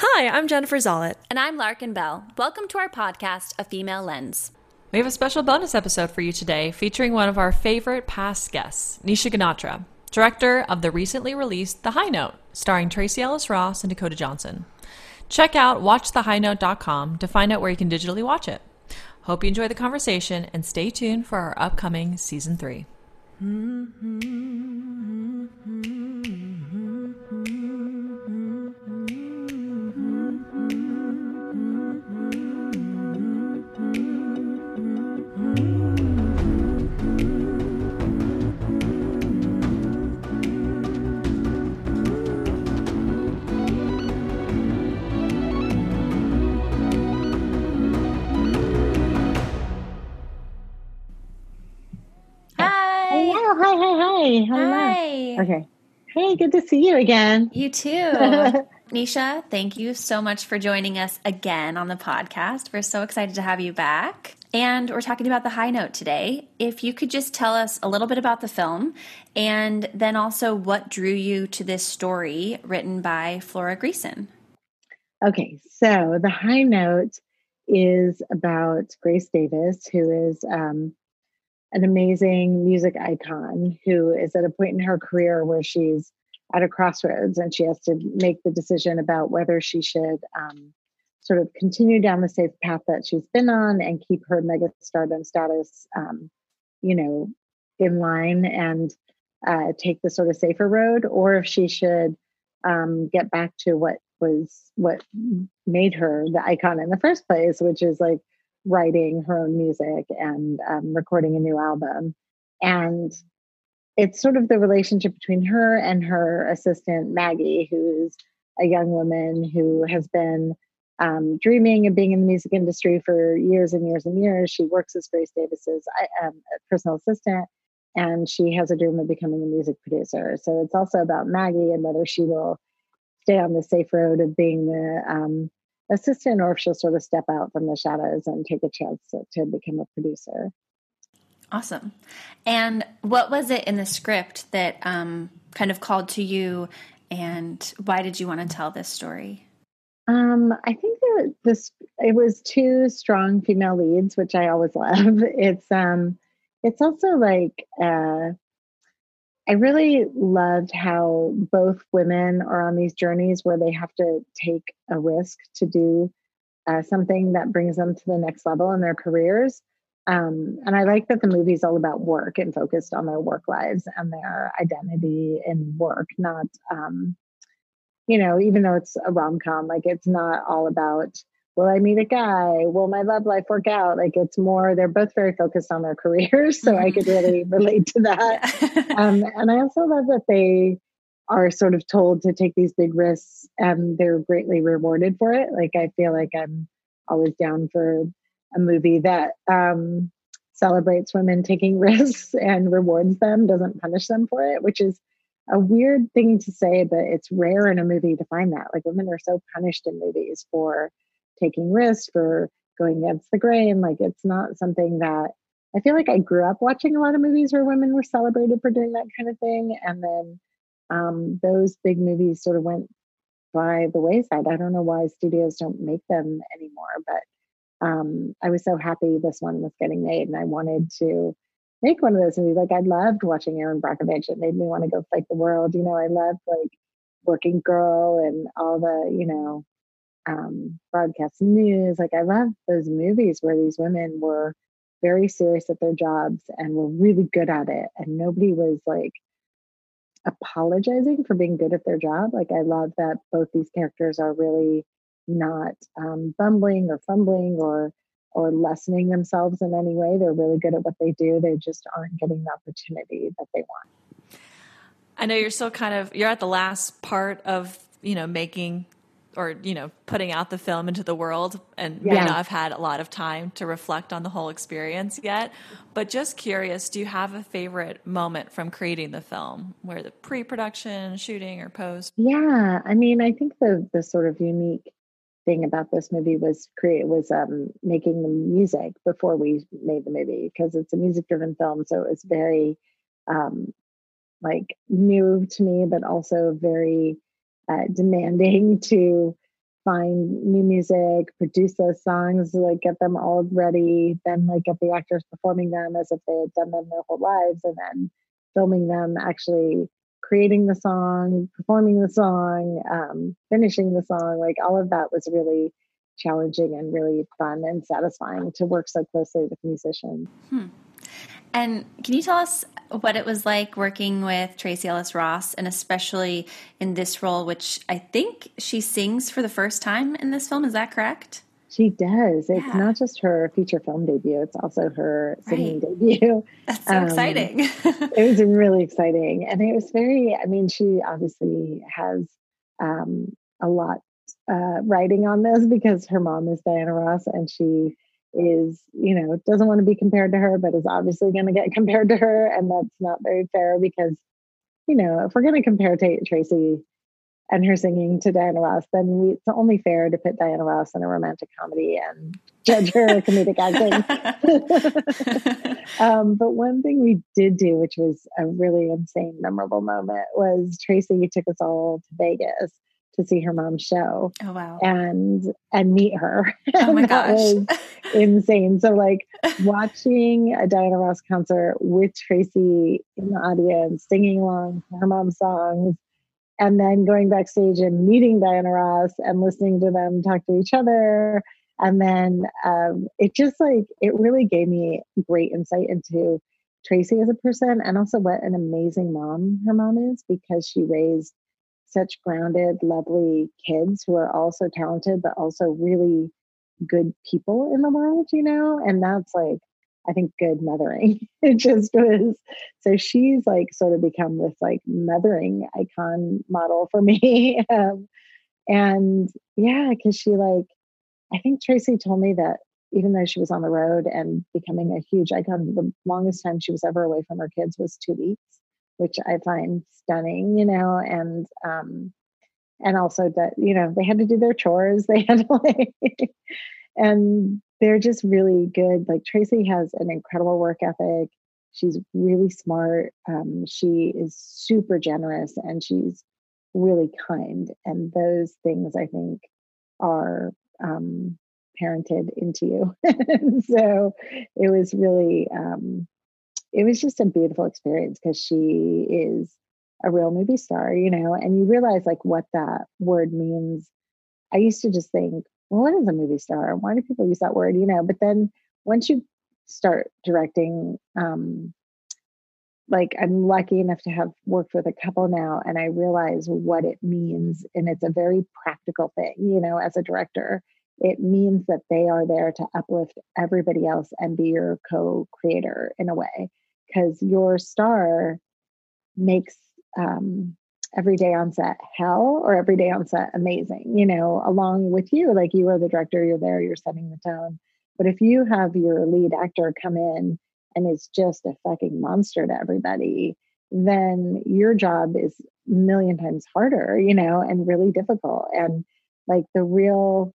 Hi, I'm Jennifer Zollet. And I'm Larkin Bell. Welcome to our podcast, A Female Lens. We have a special bonus episode for you today featuring one of our favorite past guests, Nisha Ganatra, director of the recently released The High Note, starring Tracee Ellis Ross and Dakota Johnson. Check out watchthehighnote.com to find out where you can digitally watch it. Hope you enjoy the conversation and stay tuned for our upcoming season 3. Okay. Hey, good to see you again. You too. Nisha, thank you so much for joining us again on the podcast. We're so excited to have you back. And we're talking about the high note today. If you could just tell us a little bit about the film and then also what drew you to this story written by Flora Greeson. Okay, so the high note is about Grace Davis, who is um, an amazing music icon who is at a point in her career where she's at a crossroads and she has to make the decision about whether she should um, sort of continue down the safe path that she's been on and keep her mega stardom status, um, you know, in line and uh, take the sort of safer road, or if she should um, get back to what was what made her the icon in the first place, which is like writing her own music and um, recording a new album. And it's sort of the relationship between her and her assistant, Maggie, who's a young woman who has been um, dreaming of being in the music industry for years and years and years. She works as Grace Davis's um, personal assistant, and she has a dream of becoming a music producer. So it's also about Maggie and whether she will stay on the safe road of being the um, assistant or if she'll sort of step out from the shadows and take a chance to, to become a producer. Awesome. And what was it in the script that um, kind of called to you, and why did you want to tell this story? Um, I think that this it was two strong female leads, which I always love. It's um, it's also like uh, I really loved how both women are on these journeys where they have to take a risk to do uh, something that brings them to the next level in their careers. Um, and I like that the movie's all about work and focused on their work lives and their identity in work, not, um, you know, even though it's a rom com, like it's not all about, will I meet a guy? Will my love life work out? Like it's more, they're both very focused on their careers. So mm-hmm. I could really relate to that. um, and I also love that they, are sort of told to take these big risks and they're greatly rewarded for it. Like I feel like I'm always down for a movie that um, celebrates women taking risks and rewards them, doesn't punish them for it, which is a weird thing to say, but it's rare in a movie to find that. Like women are so punished in movies for taking risks, for going against the grain. Like it's not something that I feel like I grew up watching a lot of movies where women were celebrated for doing that kind of thing. And then um, those big movies sort of went by the wayside. I don't know why studios don't make them anymore, but um, I was so happy this one was getting made, and I wanted to make one of those movies. Like I loved watching Erin Brockovich; it made me want to go fight the world. You know, I loved like Working Girl and all the you know um, broadcast news. Like I love those movies where these women were very serious at their jobs and were really good at it, and nobody was like apologizing for being good at their job. Like I love that both these characters are really not um, bumbling or fumbling or or lessening themselves in any way. They're really good at what they do. They just aren't getting the opportunity that they want. I know you're still kind of you're at the last part of you know making or you know putting out the film into the world and yeah. may not have had a lot of time to reflect on the whole experience yet. But just curious do you have a favorite moment from creating the film? Where the pre-production shooting or post? Yeah i mean i think the the sort of unique thing about this movie was create was um, making the music before we made the movie because it's a music driven film so it was very um, like new to me but also very uh, demanding to find new music, produce those songs, like get them all ready, then like get the actors performing them as if they had done them their whole lives, and then filming them actually creating the song, performing the song, um, finishing the song. Like all of that was really challenging and really fun and satisfying to work so closely with musicians. Hmm. And can you tell us what it was like working with Tracee Ellis Ross, and especially in this role, which I think she sings for the first time in this film? Is that correct? She does. It's yeah. not just her feature film debut, it's also her singing right. debut. That's so um, exciting. it was really exciting. And it was very, I mean, she obviously has um, a lot uh, writing on this because her mom is Diana Ross and she is, you know, doesn't want to be compared to her, but is obviously going to get compared to her. And that's not very fair because, you know, if we're going to compare T- Tracee and her singing to Diana Ross, then we, it's only fair to put Diana Ross in a romantic comedy and judge her comedic acting. um, but one thing we did do, which was a really insane, memorable moment, was Tracee took us all to Vegas to see her mom's show. Oh wow. And and meet her. Oh my gosh. insane. So like watching a Diana Ross concert with Tracee in the audience, singing along her mom's songs, and then going backstage and meeting Diana Ross and listening to them talk to each other. And then um, it just like it really gave me great insight into Tracee as a person and also what an amazing mom her mom is because she raised such grounded, lovely kids who are also talented, but also really good people in the world, you know? And that's like, I think, good mothering. it just was. So she's like sort of become this like mothering icon model for me. um, and yeah, because she like, I think Tracee told me that even though she was on the road and becoming a huge icon, the longest time she was ever away from her kids was two weeks which I find stunning, you know, and um and also that, you know, they had to do their chores. They had to like and they're just really good. Like Tracee has an incredible work ethic. She's really smart. Um, she is super generous and she's really kind. And those things I think are um, parented into you. so it was really um, it was just a beautiful experience because she is a real movie star, you know, and you realize like what that word means. I used to just think, well, what is a movie star? Why do people use that word, you know? But then once you start directing, um, like I'm lucky enough to have worked with a couple now, and I realize what it means. And it's a very practical thing, you know, as a director it means that they are there to uplift everybody else and be your co-creator in a way because your star makes um, every day on set hell or every day on set amazing you know along with you like you are the director you're there you're setting the tone. But if you have your lead actor come in and is just a fucking monster to everybody then your job is million times harder you know and really difficult. And like the real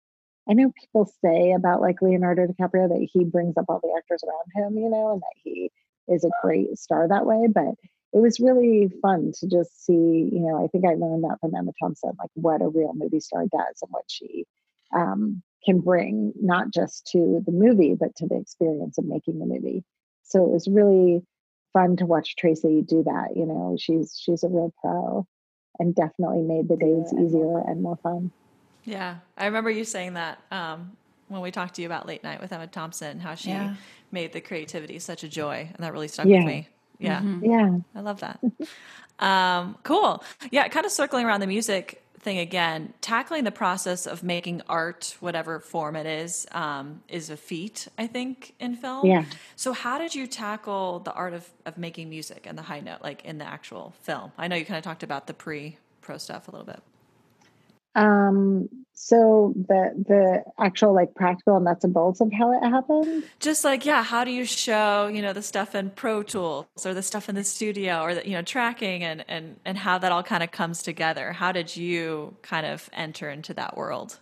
I know people say about like Leonardo DiCaprio that he brings up all the actors around him, you know, and that he is a great star that way. But it was really fun to just see, you know, I think I learned that from Emma Thompson, like what a real movie star does and what she um, can bring, not just to the movie, but to the experience of making the movie. So it was really fun to watch Tracee do that. You know, she's she's a real pro and definitely made the days easier and more fun. Yeah, I remember you saying that um, when we talked to you about Late Night with Emma Thompson, how she yeah. made the creativity such a joy, and that really stuck yeah. with me. Yeah, mm-hmm. yeah, I love that. um, cool. Yeah, kind of circling around the music thing again. Tackling the process of making art, whatever form it is, um, is a feat. I think in film. Yeah. So, how did you tackle the art of of making music and the high note, like in the actual film? I know you kind of talked about the pre pro stuff a little bit. Um, so the the actual like practical nuts and bolts of how it happened. Just like yeah, how do you show you know the stuff in Pro Tools or the stuff in the studio or the, you know tracking and and and how that all kind of comes together? How did you kind of enter into that world?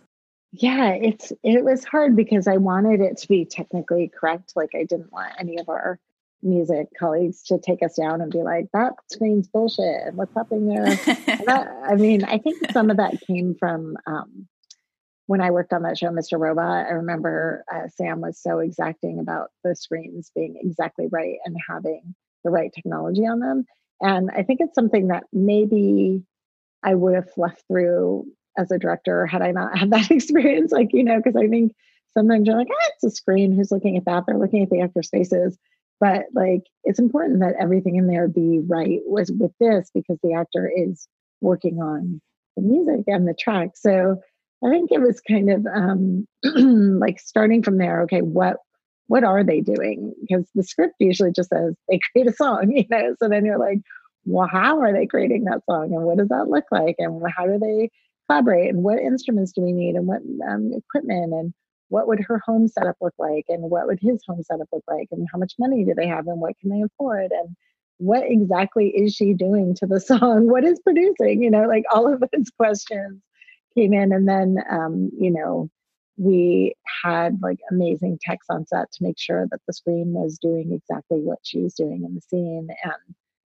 Yeah, it's it was hard because I wanted it to be technically correct. Like I didn't want any of our music colleagues to take us down and be like, that screen's bullshit. And what's happening there? that, I mean, I think some of that came from um, when I worked on that show, Mr. Robot, I remember uh, Sam was so exacting about the screens being exactly right and having the right technology on them. And I think it's something that maybe I would have fluffed through as a director had I not had that experience. Like, you know, because I think sometimes you're like, ah, it's a screen. Who's looking at that? They're looking at the actor's faces. But like, it's important that everything in there be right was with this because the actor is working on the music and the track. So I think it was kind of um, like starting from there. Okay, what what are they doing? Because the script usually just says they create a song, you know. So then you're like, well, how are they creating that song, and what does that look like, and how do they collaborate, and what instruments do we need, and what um, equipment, and what would her home setup look like, and what would his home setup look like, and how much money do they have, and what can they afford, and what exactly is she doing to the song? What is producing? You know, like all of those questions came in and then um, you know we had like amazing techs on set to make sure that the screen was doing exactly what she was doing in the scene and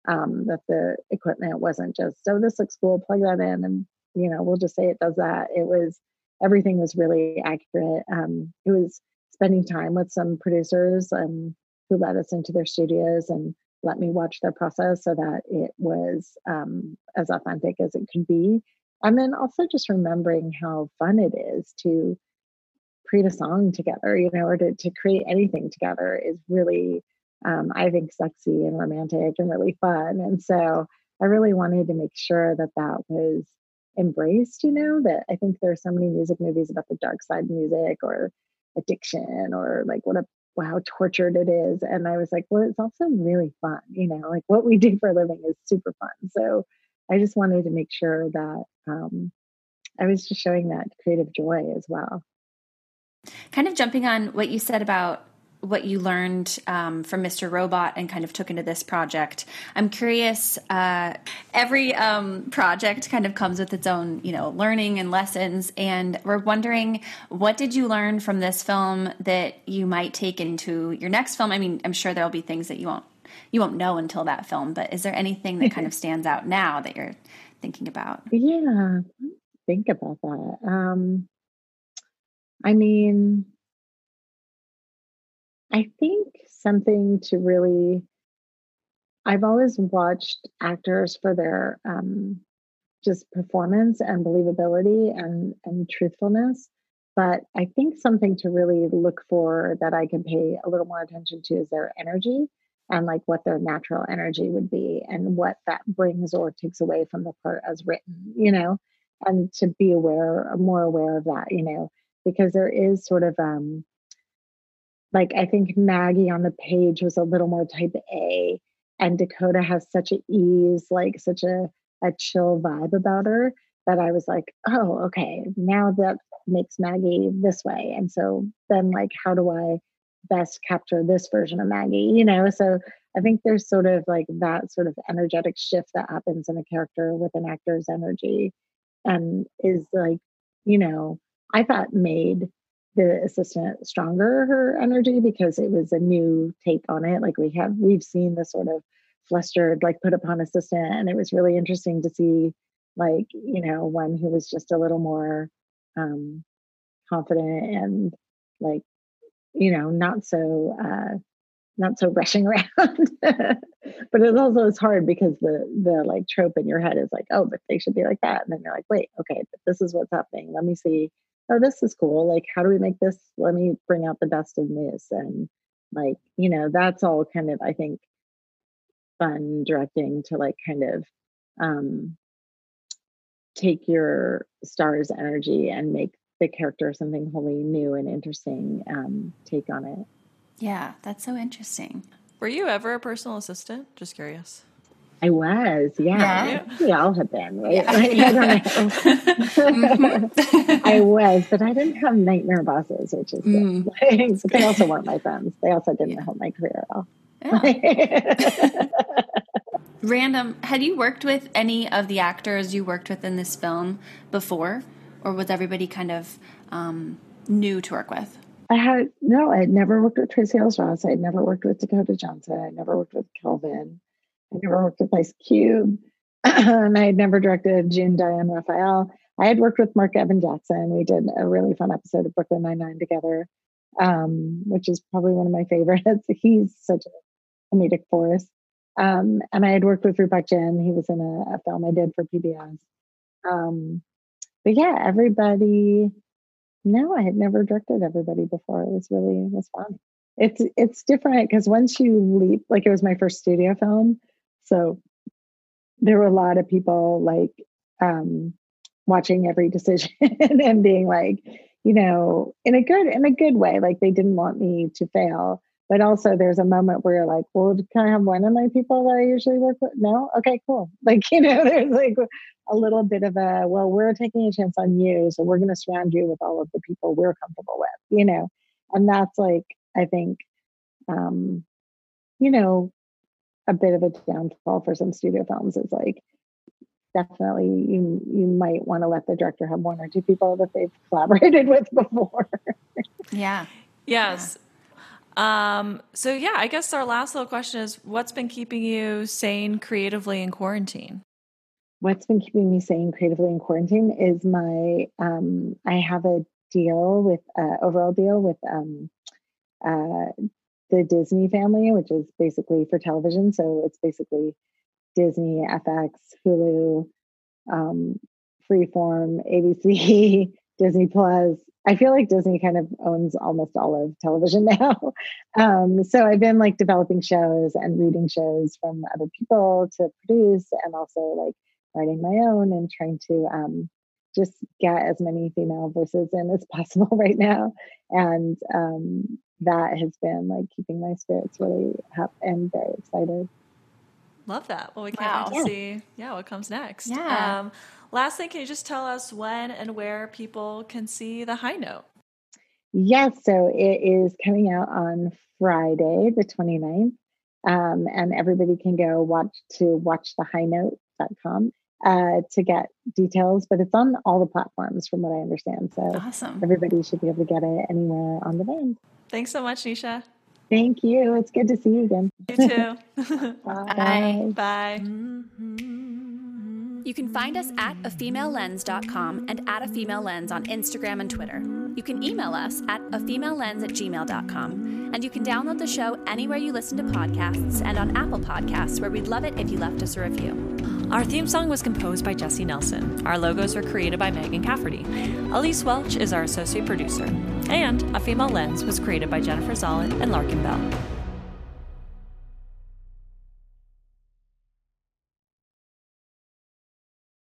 um, that the equipment wasn't just oh this looks cool plug that in and you know we'll just say it does that it was everything was really accurate. Um, it was spending time with some producers um, who let us into their studios and let me watch their process so that it was um, as authentic as it could be. And then also just remembering how fun it is to create a song together you know or to, to create anything together is really um, i think sexy and romantic and really fun. And so i really wanted to make sure that that was embraced you know that i think there are so many music movies about the dark side of music or addiction or like what a how tortured it is and i was like well it's also really fun you know like what we do for a living is super fun so I just wanted to make sure that um, I was just showing that creative joy as well. Kind of jumping on what you said about what you learned um, from Mr. Robot and kind of took into this project. I'm curious. Uh, every um, project kind of comes with its own, you know, learning and lessons, and we're wondering what did you learn from this film that you might take into your next film. I mean, I'm sure there'll be things that you won't you won't know until that film. But is there anything that kind of stands out now that you're thinking about? Yeah, think about that. Um, I mean, I think something to really. I've always watched actors for their um, just performance and believability and and truthfulness. But I think something to really look for that I can pay a little more attention to is their energy and like what their natural energy would be and what that brings or takes away from the part as written, you know, and to be aware, more aware of that, you know, because there is sort of um like I think Maggie on the page was a little more type A and Dakota has such an ease, like such a a chill vibe about her that I was like, oh, okay, now that makes Maggie this way. And so then like how do I best capture this version of Maggie, you know? So I think there's sort of like that sort of energetic shift that happens in a character with an actor's energy and is like, you know, I thought made the assistant stronger her energy because it was a new take on it. Like we have we've seen the sort of flustered, like put upon assistant, and it was really interesting to see like, you know, one who was just a little more um confident and like you know, not so uh, not so rushing around. but it also is hard because the the like trope in your head is like, oh, but they should be like that, and then you're like, wait, okay, but this is what's happening. Let me see. Oh, this is cool. Like, how do we make this? Let me bring out the best in this, and like, you know, that's all kind of I think fun directing to like kind of um take your star's energy and make the character something wholly new and interesting um, take on it. Yeah, that's so interesting. Were you ever a personal assistant? Just curious. I was, yeah. yeah. We all have been, right? Yeah. I don't know. Mm-hmm. I was, but I didn't have nightmare bosses, which is mm. good. they also weren't my friends. They also didn't help my career at all. Yeah. Random, had you worked with any of the actors you worked with in this film before? or was everybody kind of um, new to work with? I had no, I had never worked with Tracee Ellis Ross. I had never worked with Dakota Johnson. I never worked with Kelvin. I never worked with Ice Cube. and I had never directed June Diane Raphael. I had worked with Mark Evan Jackson. We did a really fun episode of Brooklyn Nine Nine together, um, which is probably one of my favorites. He's such a comedic force. Um, and I had worked with Rupak Ginn. He was in a, a film I did for PBS. Um, but yeah, everybody. No, I had never directed everybody before. It was really it was fun. It's it's different because once you leap, like it was my first studio film, so there were a lot of people like um, watching every decision and being like, you know, in a good in a good way, like they didn't want me to fail. But also there's a moment where you're like, well, can I have one of my people that I usually work with? No? Okay, cool. Like, you know, there's like a little bit of a, well, we're taking a chance on you. So we're gonna surround you with all of the people we're comfortable with, you know. And that's like, I think um, you know, a bit of a downfall for some studio films is like definitely you you might want to let the director have one or two people that they've collaborated with before. yeah. Yes. Um, so yeah, I guess our last little question is what's been keeping you sane creatively in quarantine? What's been keeping me sane creatively in quarantine is my um I have a deal with uh overall deal with um uh the Disney family, which is basically for television. So it's basically Disney, FX, Hulu, um, Freeform, ABC, Disney Plus. I feel like Disney kind of owns almost all of television now. um, so I've been like developing shows and reading shows from other people to produce, and also like writing my own and trying to um, just get as many female voices in as possible right now. And um, that has been like keeping my spirits really up and very excited. Love that. Well, we can't wow. wait to see, yeah, what comes next. Yeah. Um, last thing, can you just tell us when and where people can see the high note? Yes, so it is coming out on Friday, the 29th. Um, and everybody can go watch to watchthehighnote.com uh, to get details, but it's on all the platforms from what I understand. So awesome. everybody should be able to get it anywhere on demand. Thanks so much, Nisha. Thank you. It's good to see you again. You too. Bye. Bye. You can find us at afemalelens.com and at a female lens on Instagram and Twitter. You can email us at afemalelens at gmail.com. And you can download the show anywhere you listen to podcasts and on Apple Podcasts, where we'd love it if you left us a review. Our theme song was composed by Jesse Nelson. Our logos were created by Megan Cafferty. Elise Welch is our associate producer. And A Female Lens was created by Jennifer Zollett and Larkin Bell.